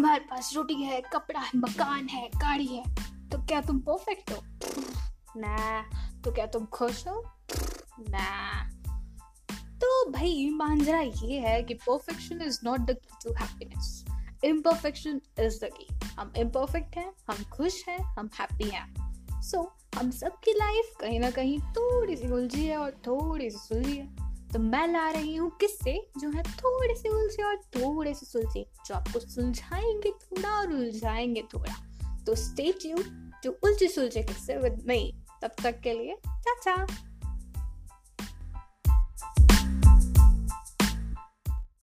तुम्हारे पास रोटी है कपड़ा है मकान है गाड़ी है तो क्या तुम परफेक्ट हो? ना तो क्या तुम खुश हो? ना। तो भाई मांझरा ये है कि perfection is not the key to happiness imperfection is the key हम इम्परफेक्ट हैं हम खुश हैं हम हैप्पी हैं। सो so, हम सबकी लाइफ कहीं ना कहीं थोड़ी सी उलझी है और थोड़ी सी सुलझी है। तो मैं ला रही हूँ किससे जो है थोड़े से उलझे और थोड़े से सुलझे। जो आपको सुलझाएँगे थोड़ा और उलझाएँगे थोड़ा। तो स्टे ट्यून जो उलझे सुलझे किससे विद मई तब तक के लिए, चाचा।